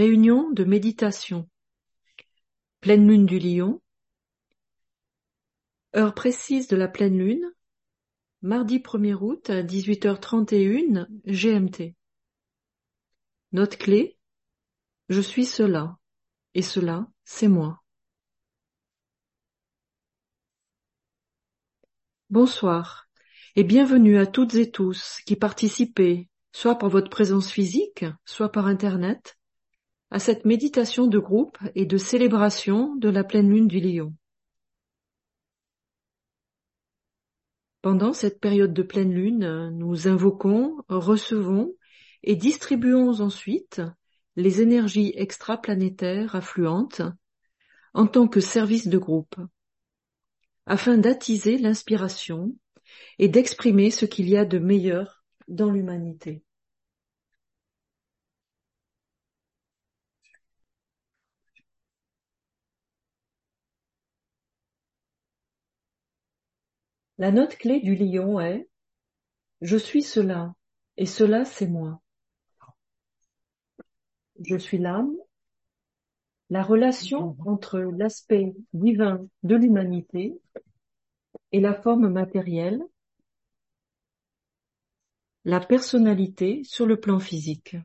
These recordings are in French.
Réunion de méditation. Pleine lune du lion. Heure précise de la pleine lune. Mardi 1er août à 18h31 GMT. Note clé. Je suis cela. Et cela, c'est moi. Bonsoir et bienvenue à toutes et tous qui participez, soit par votre présence physique, soit par Internet, à cette méditation de groupe et de célébration de la pleine lune du lion. Pendant cette période de pleine lune, nous invoquons, recevons et distribuons ensuite les énergies extraplanétaires affluentes en tant que service de groupe, afin d'attiser l'inspiration et d'exprimer ce qu'il y a de meilleur dans l'humanité. La note clé du lion est Je suis cela, et cela c'est moi. Je suis l'âme, la relation entre l'aspect divin de l'humanité et la forme matérielle, la personnalité sur le plan physique.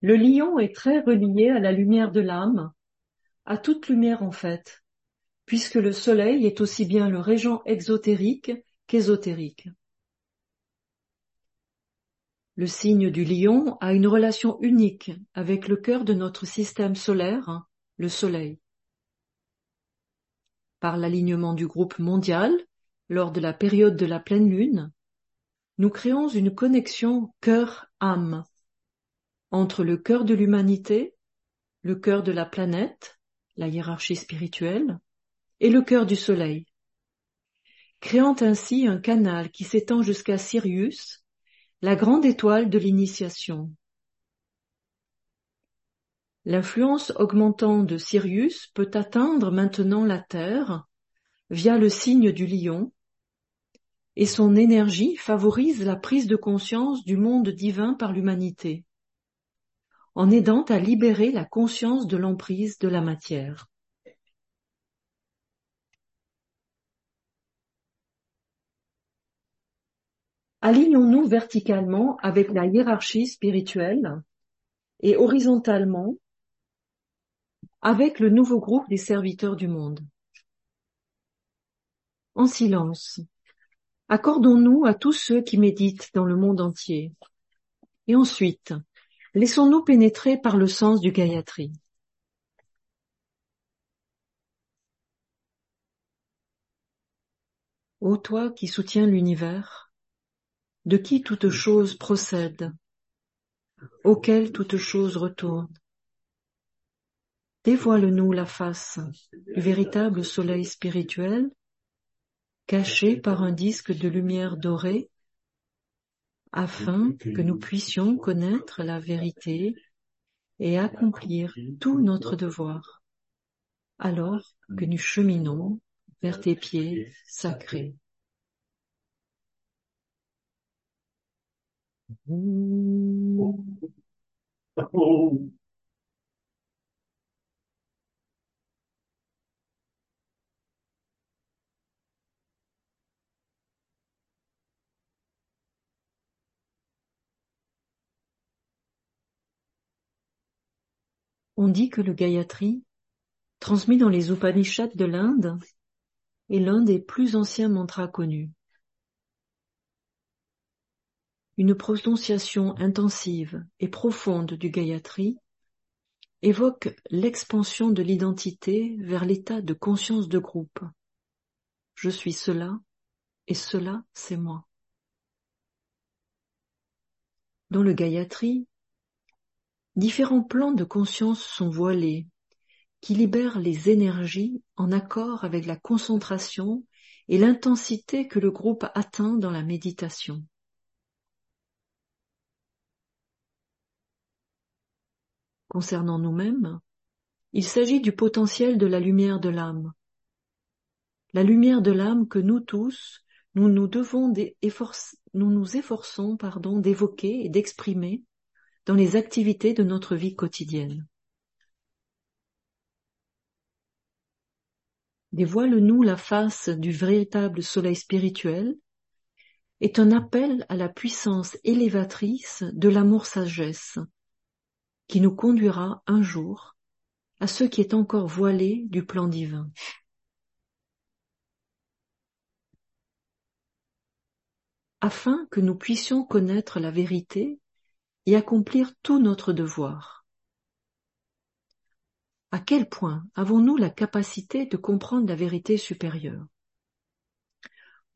Le lion est très relié à la lumière de l'âme, à toute lumière en fait, puisque le soleil est aussi bien le régent exotérique qu'ésotérique. Le signe du lion a une relation unique avec le cœur de notre système solaire, le soleil. Par l'alignement du groupe mondial, lors de la période de la pleine lune, nous créons une connexion cœur-âme entre le cœur de l'humanité, le cœur de la planète, la hiérarchie spirituelle, et le cœur du soleil, créant ainsi un canal qui s'étend jusqu'à Sirius, la grande étoile de l'initiation. L'influence augmentant de Sirius peut atteindre maintenant la Terre via le signe du lion, et son énergie favorise la prise de conscience du monde divin par l'humanité en aidant à libérer la conscience de l'emprise de la matière. Alignons-nous verticalement avec la hiérarchie spirituelle et horizontalement avec le nouveau groupe des serviteurs du monde. En silence, accordons-nous à tous ceux qui méditent dans le monde entier. Et ensuite, Laissons-nous pénétrer par le sens du Gayatri. Ô toi qui soutiens l'univers, de qui toute chose procède, auquel toute chose retourne, dévoile-nous la face du véritable soleil spirituel, caché par un disque de lumière dorée afin que nous puissions connaître la vérité et accomplir tout notre devoir, alors que nous cheminons vers tes pieds sacrés. On dit que le Gayatri, transmis dans les Upanishads de l'Inde, est l'un des plus anciens mantras connus. Une prononciation intensive et profonde du Gayatri évoque l'expansion de l'identité vers l'état de conscience de groupe. Je suis cela et cela c'est moi. Dans le Gayatri, Différents plans de conscience sont voilés, qui libèrent les énergies en accord avec la concentration et l'intensité que le groupe atteint dans la méditation. concernant nous-mêmes, il s'agit du potentiel de la lumière de l'âme. La lumière de l'âme que nous tous, nous nous devons nous nous efforçons pardon d'évoquer et d'exprimer dans les activités de notre vie quotidienne. Dévoile-nous la face du véritable soleil spirituel est un appel à la puissance élévatrice de l'amour-sagesse qui nous conduira un jour à ce qui est encore voilé du plan divin. Afin que nous puissions connaître la vérité et accomplir tout notre devoir. À quel point avons-nous la capacité de comprendre la vérité supérieure?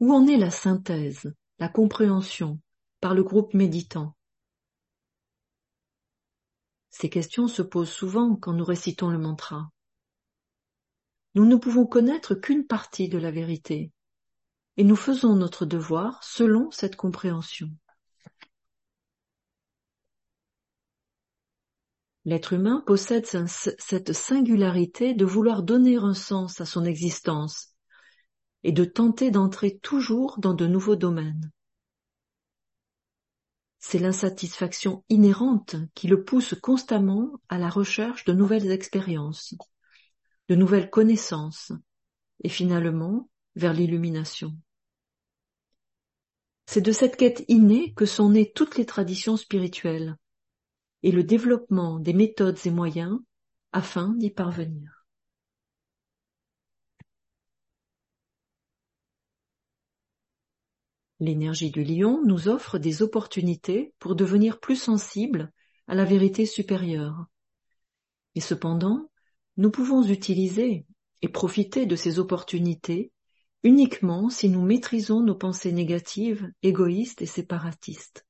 Où en est la synthèse, la compréhension par le groupe méditant? Ces questions se posent souvent quand nous récitons le mantra. Nous ne pouvons connaître qu'une partie de la vérité, et nous faisons notre devoir selon cette compréhension. L'être humain possède cette singularité de vouloir donner un sens à son existence et de tenter d'entrer toujours dans de nouveaux domaines. C'est l'insatisfaction inhérente qui le pousse constamment à la recherche de nouvelles expériences, de nouvelles connaissances, et finalement vers l'illumination. C'est de cette quête innée que sont nées toutes les traditions spirituelles, et le développement des méthodes et moyens afin d'y parvenir. L'énergie du lion nous offre des opportunités pour devenir plus sensibles à la vérité supérieure. Et cependant, nous pouvons utiliser et profiter de ces opportunités uniquement si nous maîtrisons nos pensées négatives, égoïstes et séparatistes.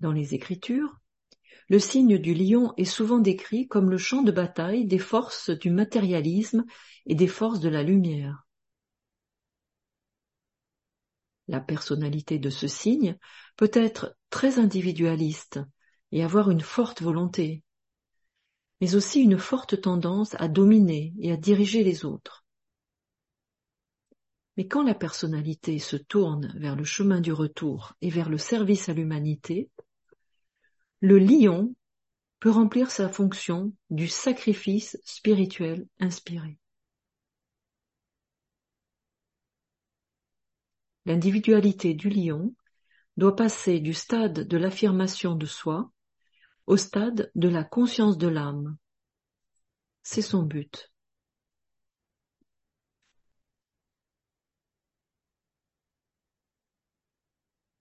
Dans les Écritures, le signe du lion est souvent décrit comme le champ de bataille des forces du matérialisme et des forces de la lumière. La personnalité de ce signe peut être très individualiste et avoir une forte volonté, mais aussi une forte tendance à dominer et à diriger les autres. Mais quand la personnalité se tourne vers le chemin du retour et vers le service à l'humanité, le lion peut remplir sa fonction du sacrifice spirituel inspiré. L'individualité du lion doit passer du stade de l'affirmation de soi au stade de la conscience de l'âme. C'est son but.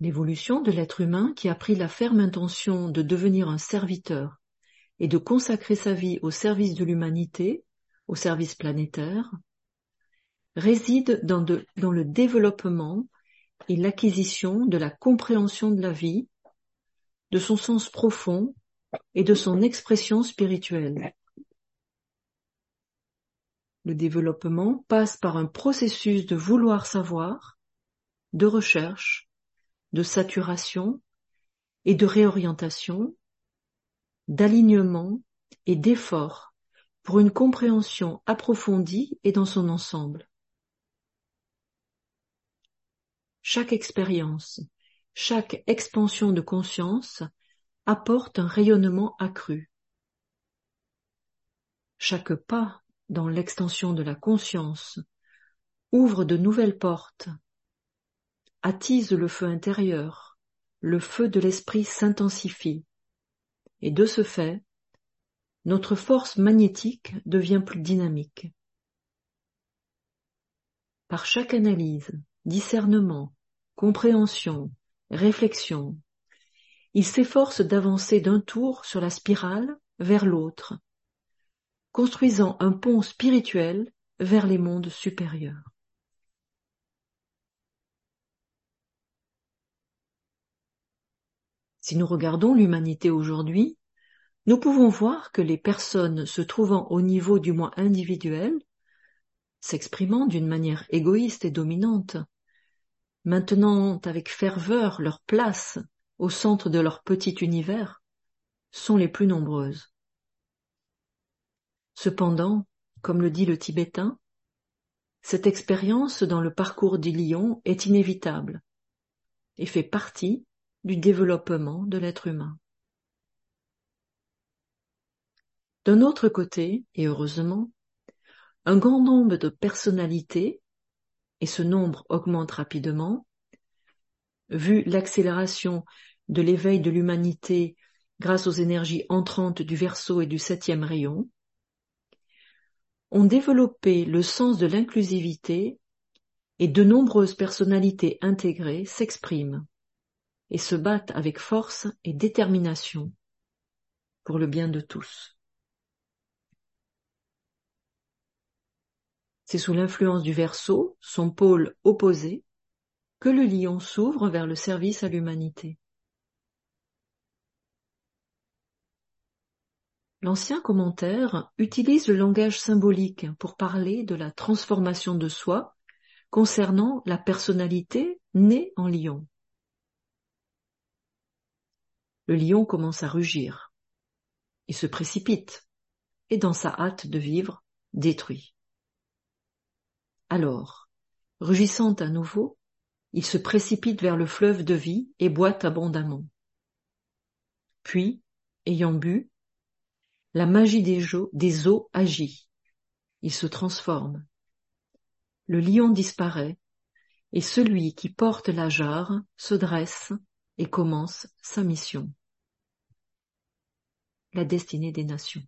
L'évolution de l'être humain qui a pris la ferme intention de devenir un serviteur et de consacrer sa vie au service de l'humanité, au service planétaire, réside dans, le développement et l'acquisition de la compréhension de la vie, de son sens profond et de son expression spirituelle. Le développement passe par un processus de vouloir savoir, de recherche, de saturation et de réorientation, d'alignement et d'effort pour une compréhension approfondie et dans son ensemble. Chaque expérience, chaque expansion de conscience apporte un rayonnement accru. Chaque pas dans l'extension de la conscience ouvre de nouvelles portes attise le feu intérieur, le feu de l'esprit s'intensifie, et de ce fait, notre force magnétique devient plus dynamique. Par chaque analyse, discernement, compréhension, réflexion, il s'efforce d'avancer d'un tour sur la spirale vers l'autre, construisant un pont spirituel vers les mondes supérieurs. Si nous regardons l'humanité aujourd'hui, nous pouvons voir que les personnes se trouvant au niveau du moins individuel, s'exprimant d'une manière égoïste et dominante, maintenant avec ferveur leur place au centre de leur petit univers, sont les plus nombreuses. Cependant, comme le dit le tibétain, cette expérience dans le parcours du lion est inévitable et fait partie du développement de l'être humain. D'un autre côté, et heureusement, un grand nombre de personnalités, et ce nombre augmente rapidement, vu l'accélération de l'éveil de l'humanité grâce aux énergies entrantes du verso et du septième rayon, ont développé le sens de l'inclusivité et de nombreuses personnalités intégrées s'expriment et se battent avec force et détermination pour le bien de tous. C'est sous l'influence du Verseau, son pôle opposé, que le lion s'ouvre vers le service à l'humanité. L'ancien commentaire utilise le langage symbolique pour parler de la transformation de soi concernant la personnalité née en lion. Le lion commence à rugir. Il se précipite et dans sa hâte de vivre, détruit. Alors, rugissant à nouveau, il se précipite vers le fleuve de vie et boit abondamment. Puis, ayant bu, la magie des, eaux, agit. Il se transforme. Le lion disparaît, et celui qui porte la jarre se dresse et commence sa mission. La destinée des nations.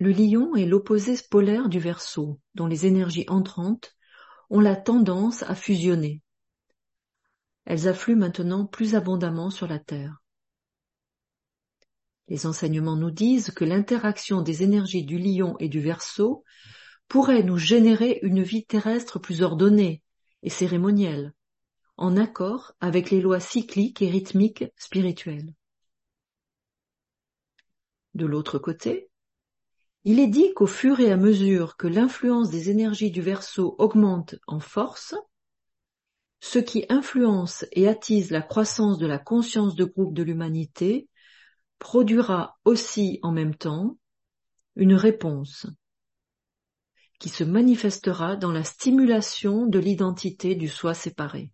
Le lion est l'opposé polaire du verso, dont les énergies entrantes ont la tendance à fusionner. Elles affluent maintenant plus abondamment sur la Terre. Les enseignements nous disent que l'interaction des énergies du lion et du verso pourrait nous générer une vie terrestre plus ordonnée et cérémonielle, en accord avec les lois cycliques et rythmiques spirituelles. De l'autre côté, il est dit qu'au fur et à mesure que l'influence des énergies du Verseau augmente en force, ce qui influence et attise la croissance de la conscience de groupe de l'humanité produira aussi en même temps une réponse qui se manifestera dans la stimulation de l'identité du soi séparé.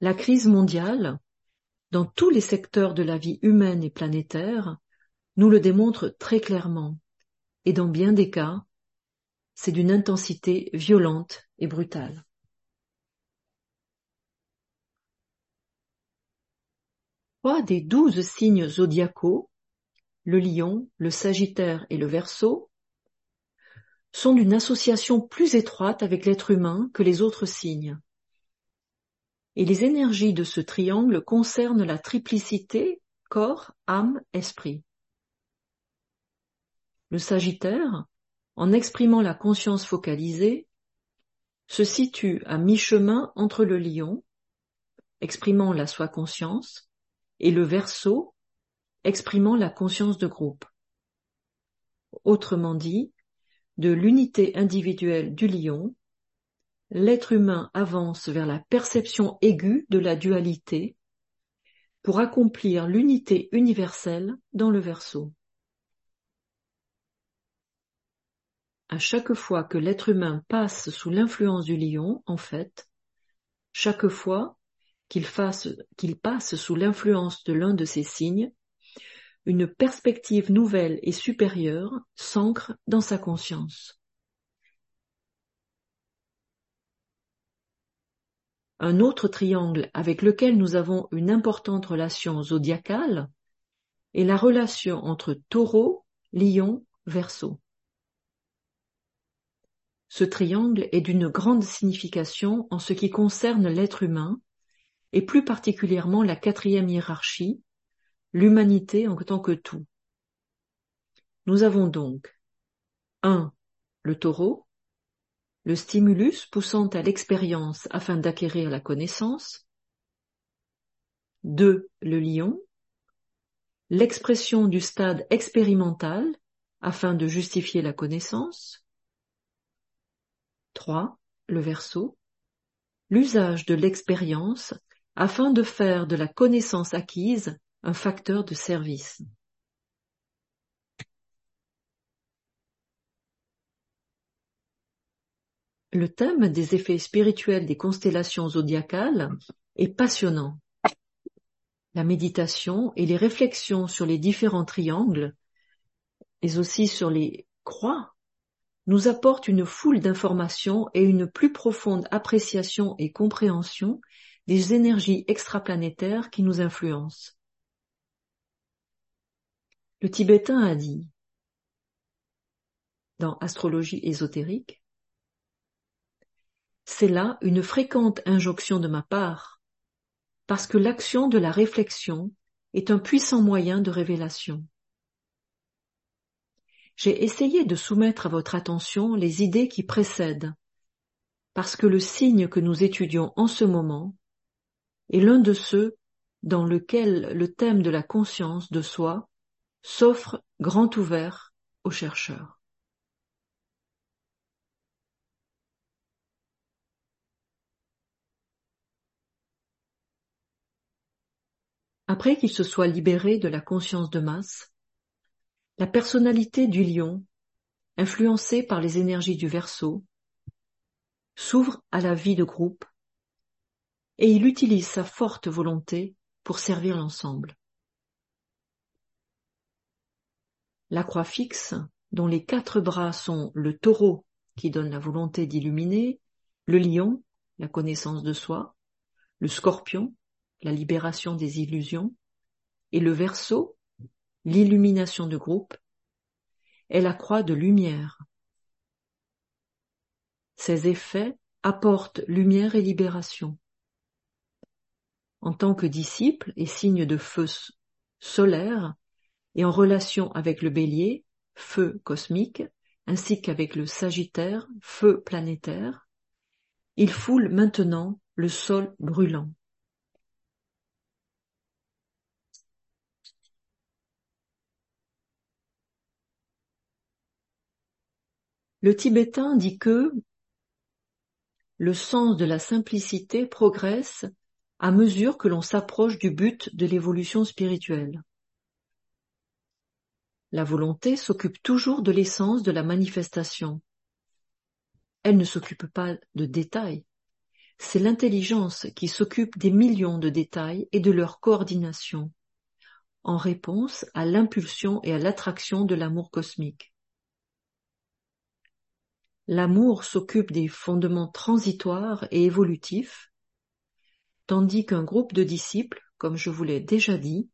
La crise mondiale, dans tous les secteurs de la vie humaine et planétaire, nous le démontre très clairement, et dans bien des cas, c'est d'une intensité violente et brutale. Trois des douze signes zodiacaux, le lion, le sagittaire et le verso, sont d'une association plus étroite avec l'être humain que les autres signes. Et les énergies de ce triangle concernent la triplicité corps, âme, esprit. Le Sagittaire, en exprimant la conscience focalisée, se situe à mi-chemin entre le lion, exprimant la soi-conscience, et le Verseau, exprimant la conscience de groupe. Autrement dit, de l'unité individuelle du lion, l'être humain avance vers la perception aiguë de la dualité pour accomplir l'unité universelle dans le Verseau. à chaque fois que l'être humain passe sous l'influence du lion, en fait, chaque fois qu'il passe sous l'influence de l'un de ces signes, une perspective nouvelle et supérieure s'ancre dans sa conscience. Un autre triangle avec lequel nous avons une importante relation zodiacale est la relation entre taureau, lion, verso. Ce triangle est d'une grande signification en ce qui concerne l'être humain, et plus particulièrement la quatrième hiérarchie, l'humanité en tant que tout. Nous avons donc 1. Le taureau, le stimulus poussant à l'expérience afin d'acquérir la connaissance. 2. Le lion, l'expression du stade expérimental afin de justifier la connaissance. 3. Le verso. L'usage de l'expérience afin de faire de la connaissance acquise un facteur de service. Le thème des effets spirituels des constellations zodiacales est passionnant. La méditation et les réflexions sur les différents triangles, mais aussi sur les croix, nous apportent une foule d'informations et une plus profonde appréciation et compréhension des énergies extraplanétaires qui nous influencent. Le tibétain a dit, dans Astrologie ésotérique, c'est là une fréquente injonction de ma part, parce que l'action de la réflexion est un puissant moyen de révélation. J'ai essayé de soumettre à votre attention les idées qui précèdent, parce que le signe que nous étudions en ce moment est l'un de ceux dans lequel le thème de la conscience de soi s'offre grand ouvert aux chercheurs. Après qu'il se soit libéré de la conscience de masse, la personnalité du lion, influencée par les énergies du Verseau, s'ouvre à la vie de groupe et il utilise sa forte volonté pour servir l'ensemble. La croix fixe, dont les quatre bras sont le taureau qui donne la volonté d'illuminer, le lion, la connaissance de soi, le scorpion, la libération des illusions, et le verso, l'illumination de groupe, est la croix de lumière. Ces effets apportent lumière et libération. En tant que disciple et signe de feu solaire, et en relation avec le bélier, feu cosmique, ainsi qu'avec le sagittaire, feu planétaire, il foule maintenant le sol brûlant. Le tibétain dit que le sens de la simplicité progresse à mesure que l'on s'approche du but de l'évolution spirituelle. La volonté s'occupe toujours de l'essence de la manifestation. Elle ne s'occupe pas de détails. C'est l'intelligence qui s'occupe des millions de détails et de leur coordination, en réponse à l'impulsion et à l'attraction de l'amour cosmique. L'amour s'occupe des fondements transitoires et évolutifs, tandis qu'un groupe de disciples, comme je vous l'ai déjà dit,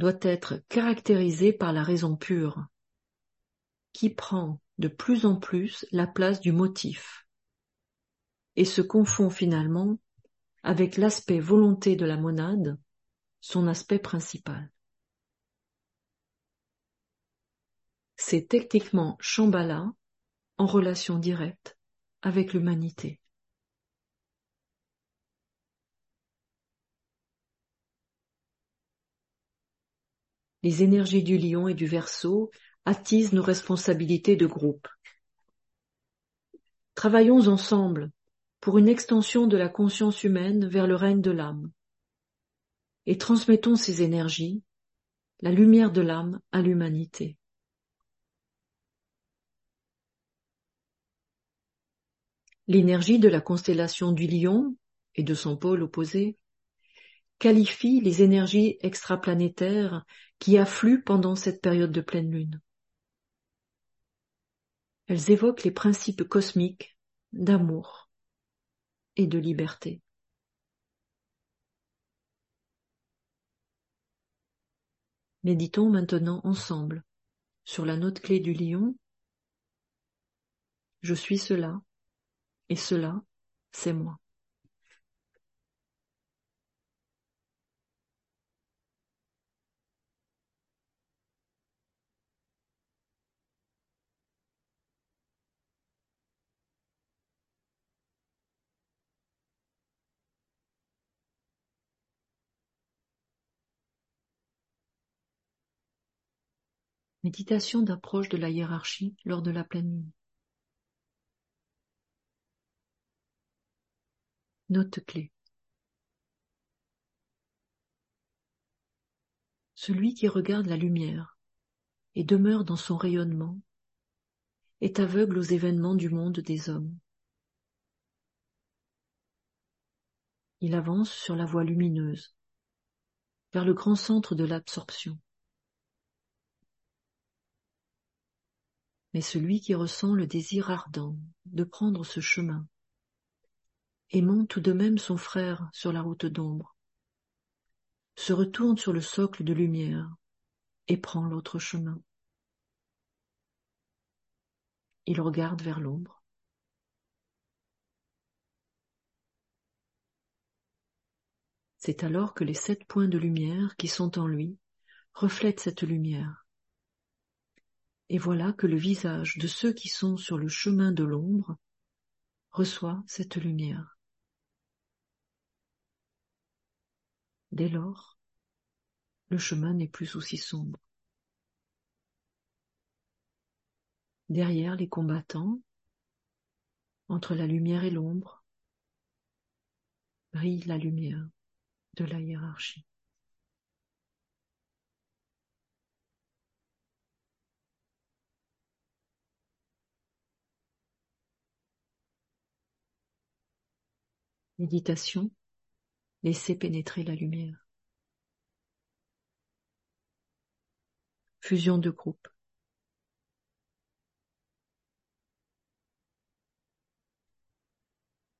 doit être caractérisé par la raison pure, qui prend de plus en plus la place du motif et se confond finalement avec l'aspect volonté de la monade, son aspect principal. c'est techniquement Shambhala en relation directe avec l'humanité. Les énergies du lion et du verso attisent nos responsabilités de groupe. Travaillons ensemble pour une extension de la conscience humaine vers le règne de l'âme et transmettons ces énergies, la lumière de l'âme à l'humanité. L'énergie de la constellation du lion et de son pôle opposé qualifie les énergies extraplanétaires qui affluent pendant cette période de pleine lune. Elles évoquent les principes cosmiques d'amour et de liberté. Méditons maintenant ensemble sur la note clé du lion. Je suis cela. Et cela, c'est moi. Méditation d'approche de la hiérarchie lors de la pleine lune. Note clé. Celui qui regarde la lumière et demeure dans son rayonnement est aveugle aux événements du monde des hommes. Il avance sur la voie lumineuse, vers le grand centre de l'absorption. Mais celui qui ressent le désir ardent de prendre ce chemin, aimant tout de même son frère sur la route d'ombre, se retourne sur le socle de lumière et prend l'autre chemin. Il regarde vers l'ombre. C'est alors que les sept points de lumière qui sont en lui reflètent cette lumière. Et voilà que le visage de ceux qui sont sur le chemin de l'ombre reçoit cette lumière. Dès lors, le chemin n'est plus aussi sombre. Derrière les combattants, entre la lumière et l'ombre, brille la lumière de la hiérarchie. Méditation, laissez pénétrer la lumière. Fusion de groupe.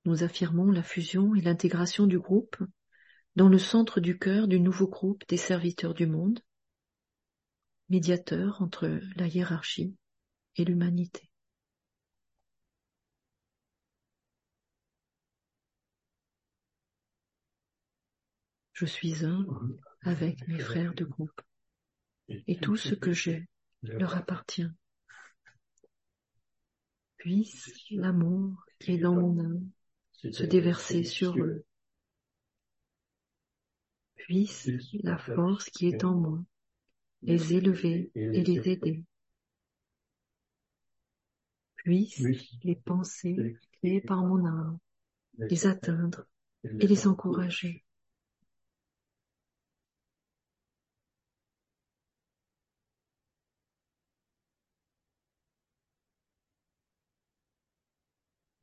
Nous affirmons la fusion et l'intégration du groupe dans le centre du cœur du nouveau groupe des serviteurs du monde, médiateur entre la hiérarchie et l'humanité. Je suis un avec mes frères de groupe, et tout ce que j'ai leur appartient. Puisse l'amour qui est dans mon âme se déverser sur eux puisse la force qui est en moi les élever et les aider. Puisse les pensées créées par mon âme les atteindre et les encourager.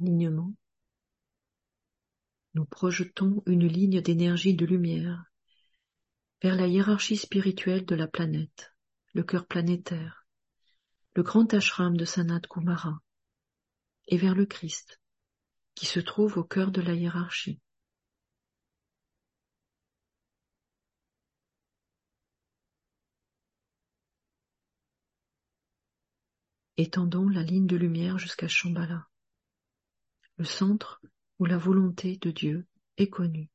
Nous projetons une ligne d'énergie de lumière vers la hiérarchie spirituelle de la planète, le cœur planétaire, le grand ashram de Sanat Kumara, et vers le Christ, qui se trouve au cœur de la hiérarchie. Étendons la ligne de lumière jusqu'à Shambhala, le centre où la volonté de Dieu est connue.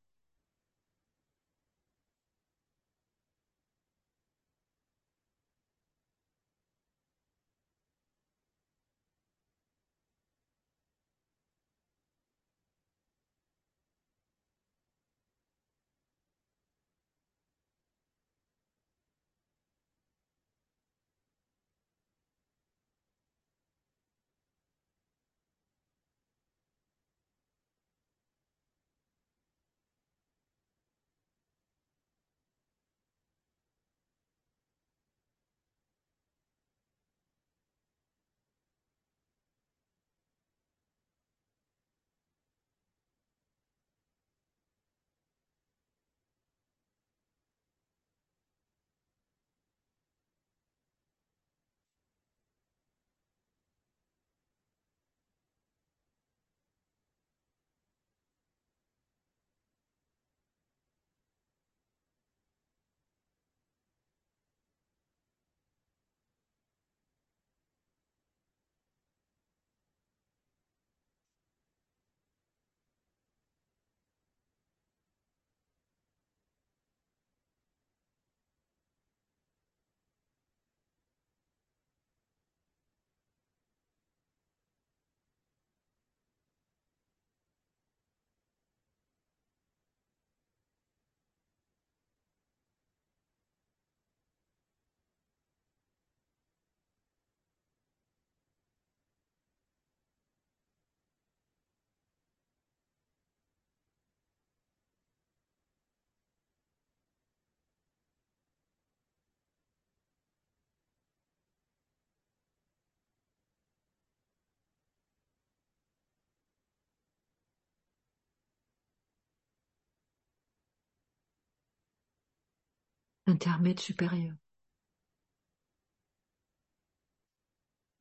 Intermède supérieur.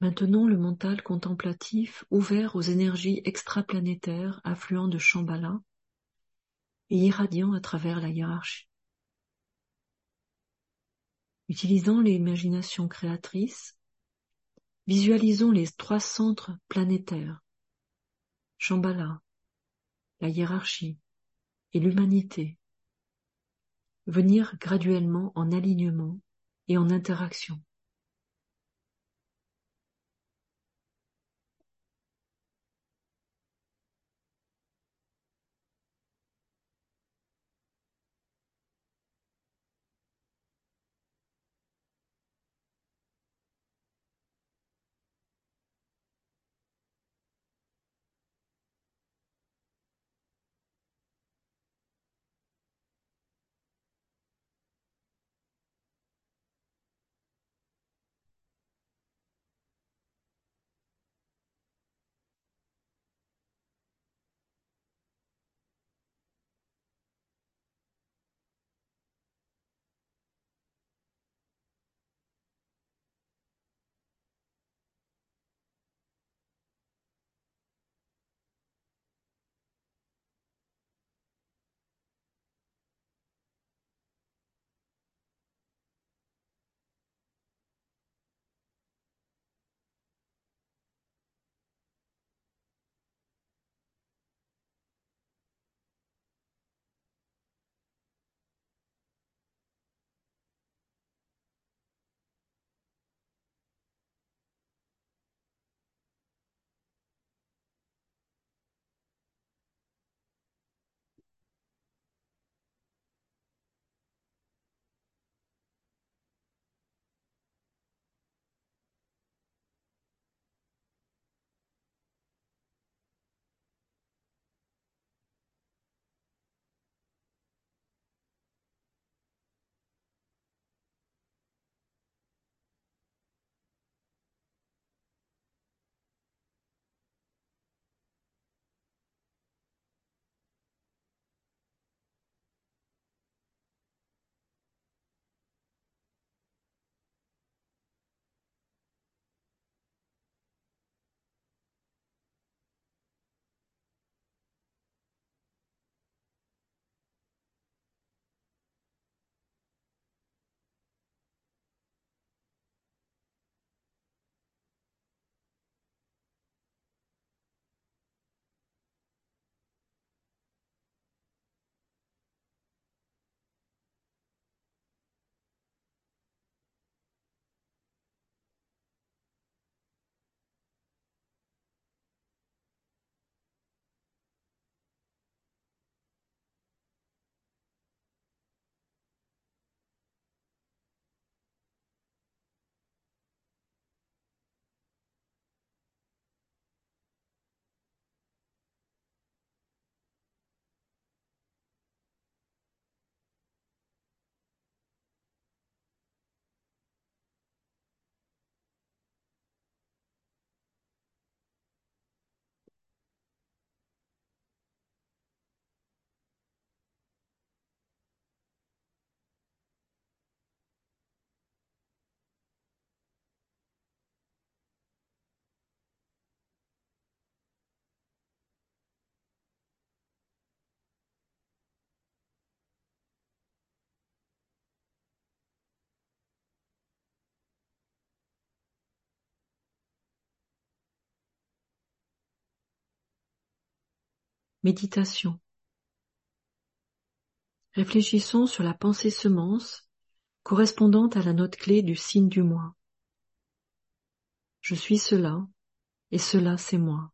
Maintenant le mental contemplatif ouvert aux énergies extraplanétaires affluant de Shambhala et irradiant à travers la hiérarchie. Utilisant l'imagination créatrice, visualisons les trois centres planétaires, Shambhala, la hiérarchie et l'humanité, venir graduellement en alignement et en interaction. Méditation. Réfléchissons sur la pensée semence correspondant à la note clé du signe du mois. Je suis cela et cela c'est moi.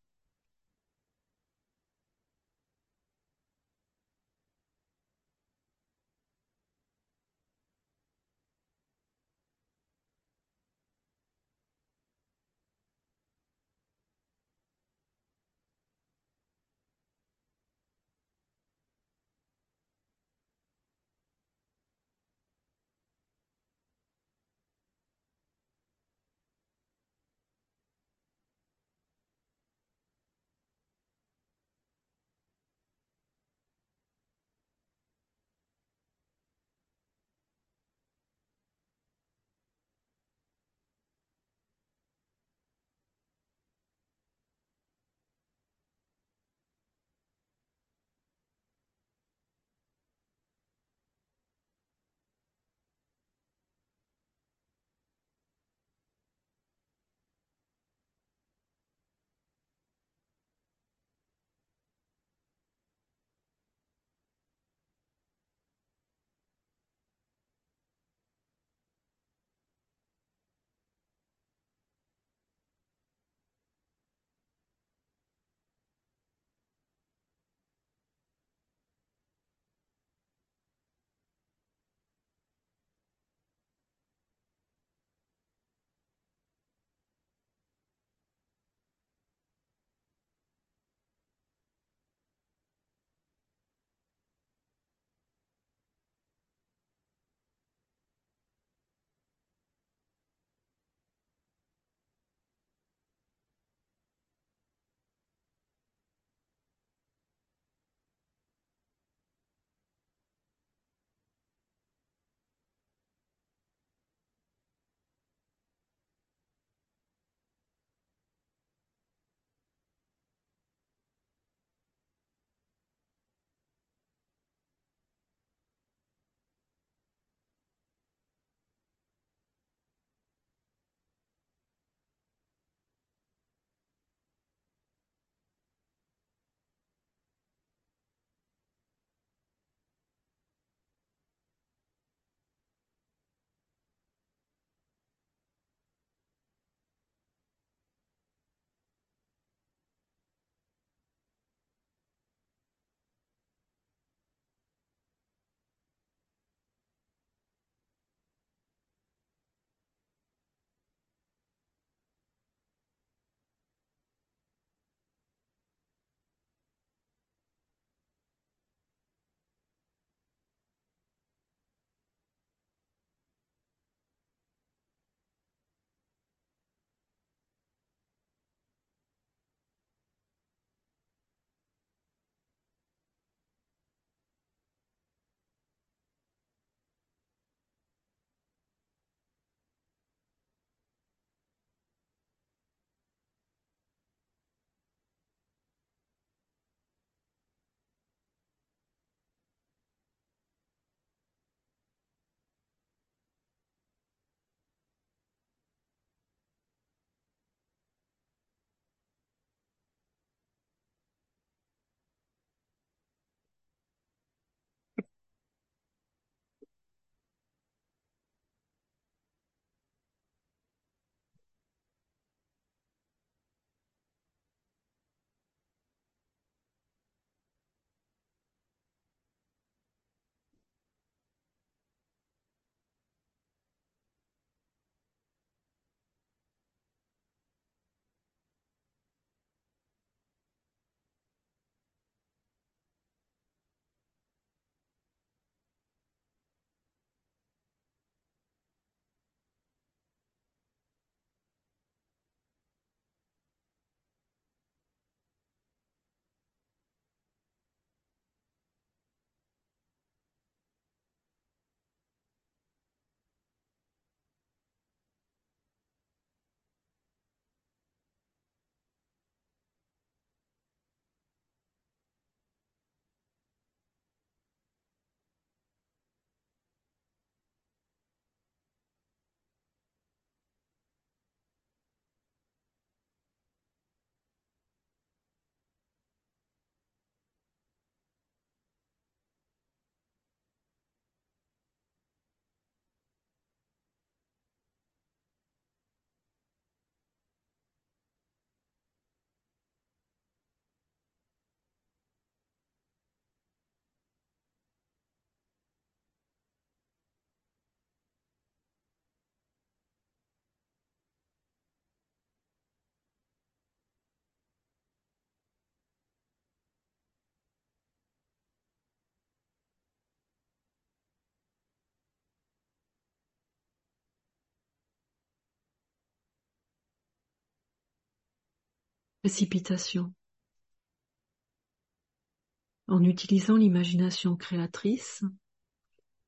En utilisant l'imagination créatrice,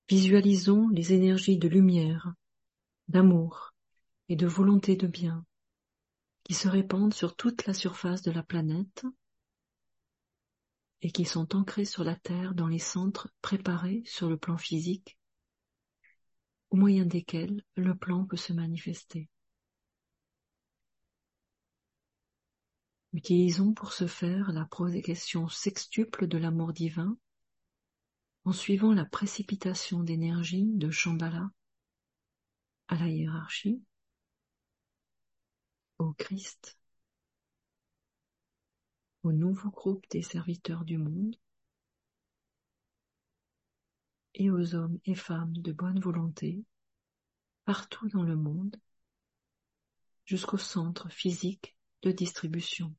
visualisons les énergies de lumière, d'amour et de volonté de bien qui se répandent sur toute la surface de la planète et qui sont ancrées sur la Terre dans les centres préparés sur le plan physique au moyen desquels le plan peut se manifester. Utilisons pour ce faire la projection sextuple de l'amour divin en suivant la précipitation d'énergie de Shambhala à la hiérarchie, au Christ, au nouveau groupe des serviteurs du monde et aux hommes et femmes de bonne volonté partout dans le monde jusqu'au centre physique de distribution.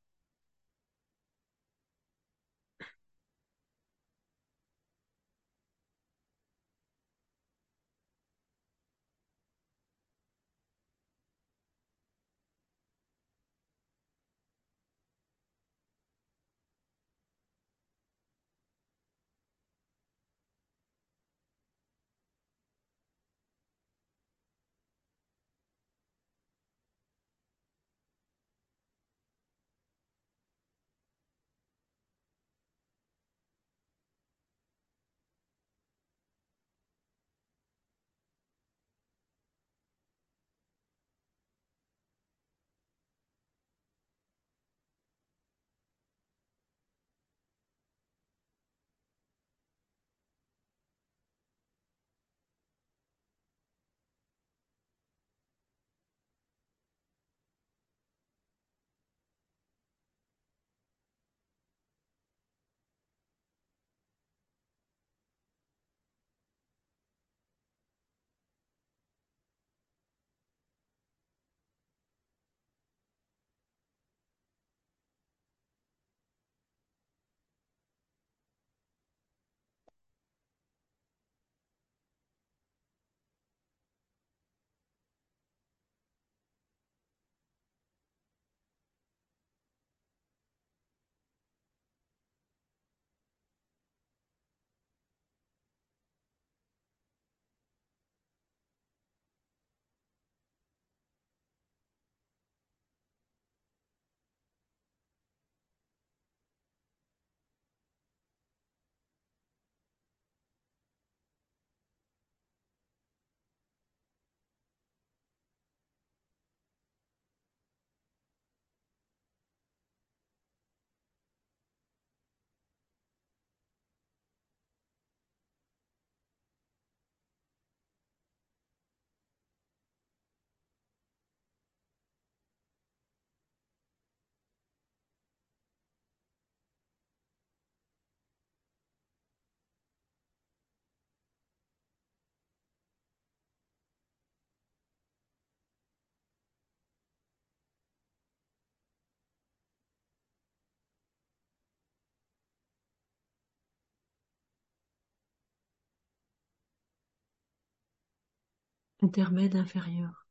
Intermède inférieur.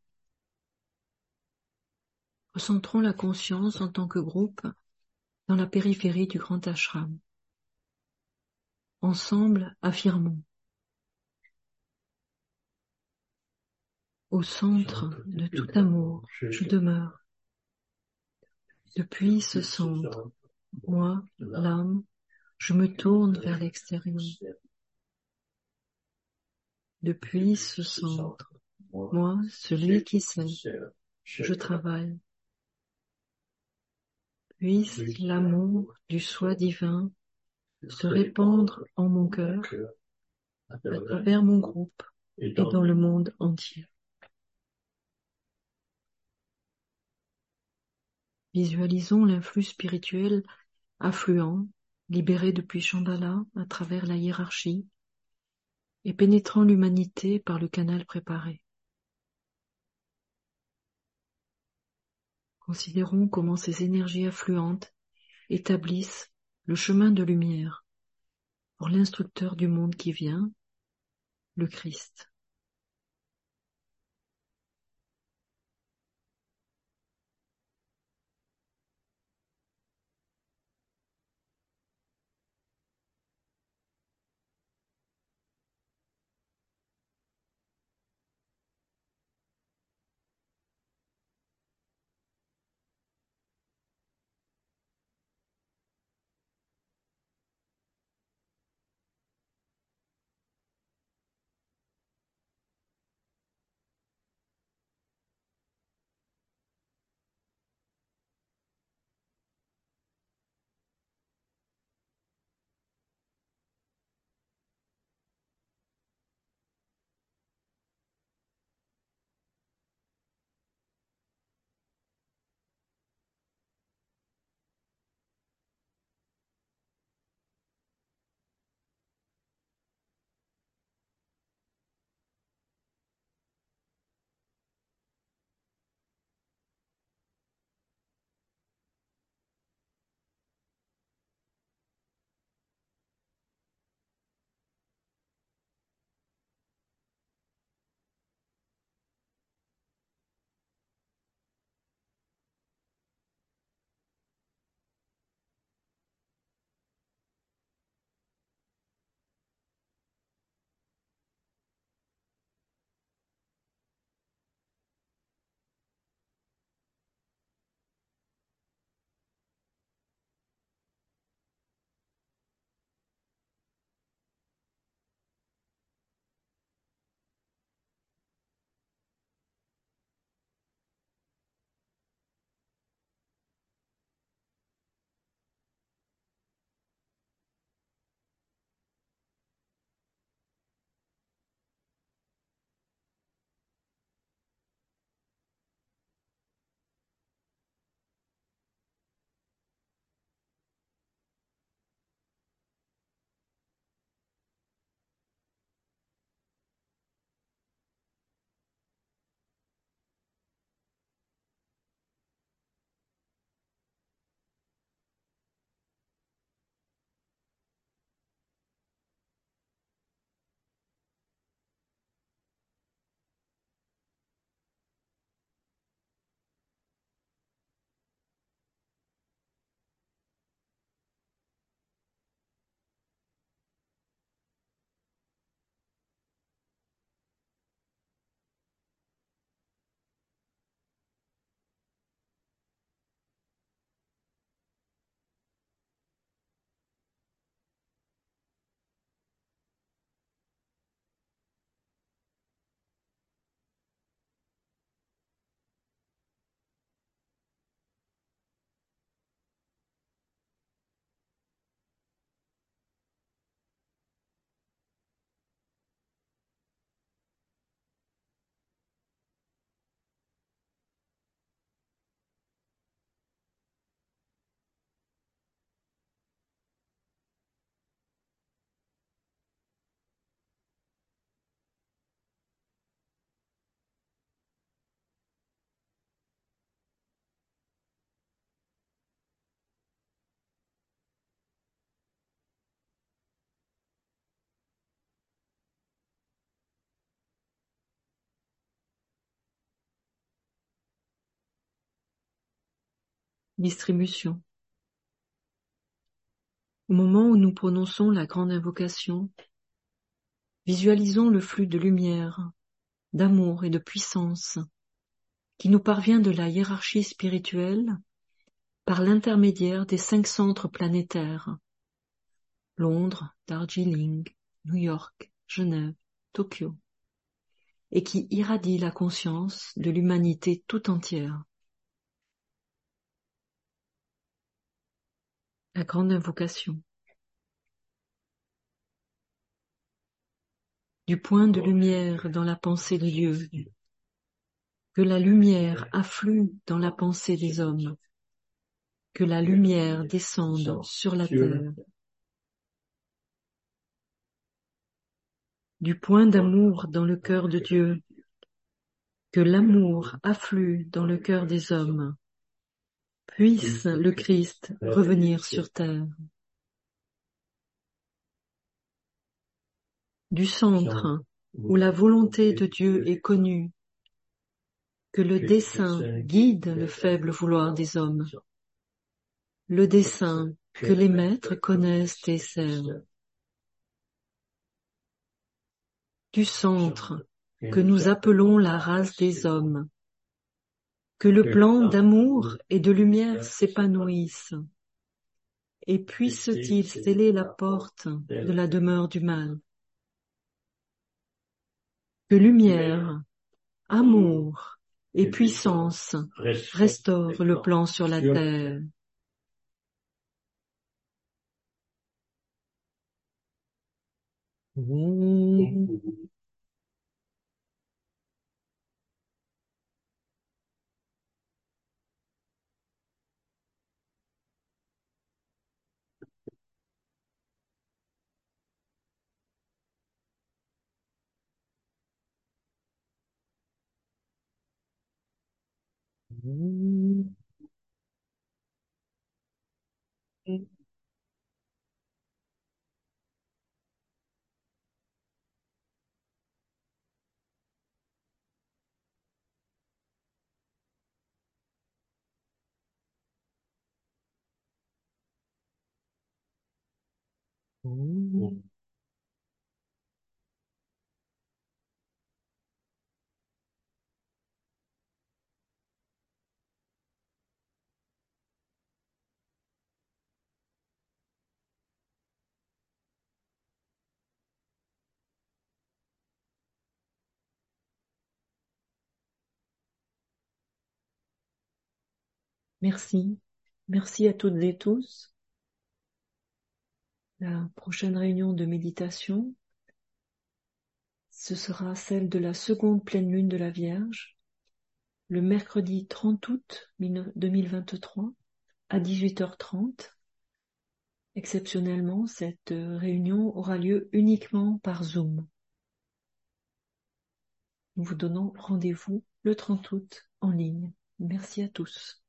Recentrons la conscience en tant que groupe dans la périphérie du grand ashram. Ensemble, affirmons. Au centre de tout amour, je demeure. Depuis ce centre, moi, l'âme, je me tourne vers l'extérieur. Depuis ce centre, moi, celui qui sait, je travaille. Puisse l'amour du soi divin se répandre en mon cœur, à travers mon groupe et dans le monde entier. Visualisons l'influx spirituel affluent, libéré depuis Shambhala à travers la hiérarchie et pénétrant l'humanité par le canal préparé. Considérons comment ces énergies affluentes établissent le chemin de lumière pour l'instructeur du monde qui vient, le Christ. Distribution. Au moment où nous prononçons la grande invocation, visualisons le flux de lumière, d'amour et de puissance qui nous parvient de la hiérarchie spirituelle par l'intermédiaire des cinq centres planétaires Londres, Darjeeling, New York, Genève, Tokyo, et qui irradie la conscience de l'humanité tout entière. La grande invocation. Du point de lumière dans la pensée de Dieu, que la lumière afflue dans la pensée des hommes, que la lumière descende sur la terre. Du point d'amour dans le cœur de Dieu, que l'amour afflue dans le cœur des hommes. Puisse le Christ revenir sur terre. Du centre où la volonté de Dieu est connue, que le dessein guide le faible vouloir des hommes, le dessein que les maîtres connaissent et servent. Du centre que nous appelons la race des hommes, que le plan d'amour et de lumière s'épanouisse, et puisse-t-il sceller la porte de la demeure du mal. Que lumière, amour et puissance restaure le plan sur la terre. Mm-hmm. Merci. Merci à toutes et tous. La prochaine réunion de méditation, ce sera celle de la seconde pleine lune de la Vierge, le mercredi 30 août 2023 à 18h30. Exceptionnellement, cette réunion aura lieu uniquement par Zoom. Nous vous donnons rendez-vous le 30 août en ligne. Merci à tous.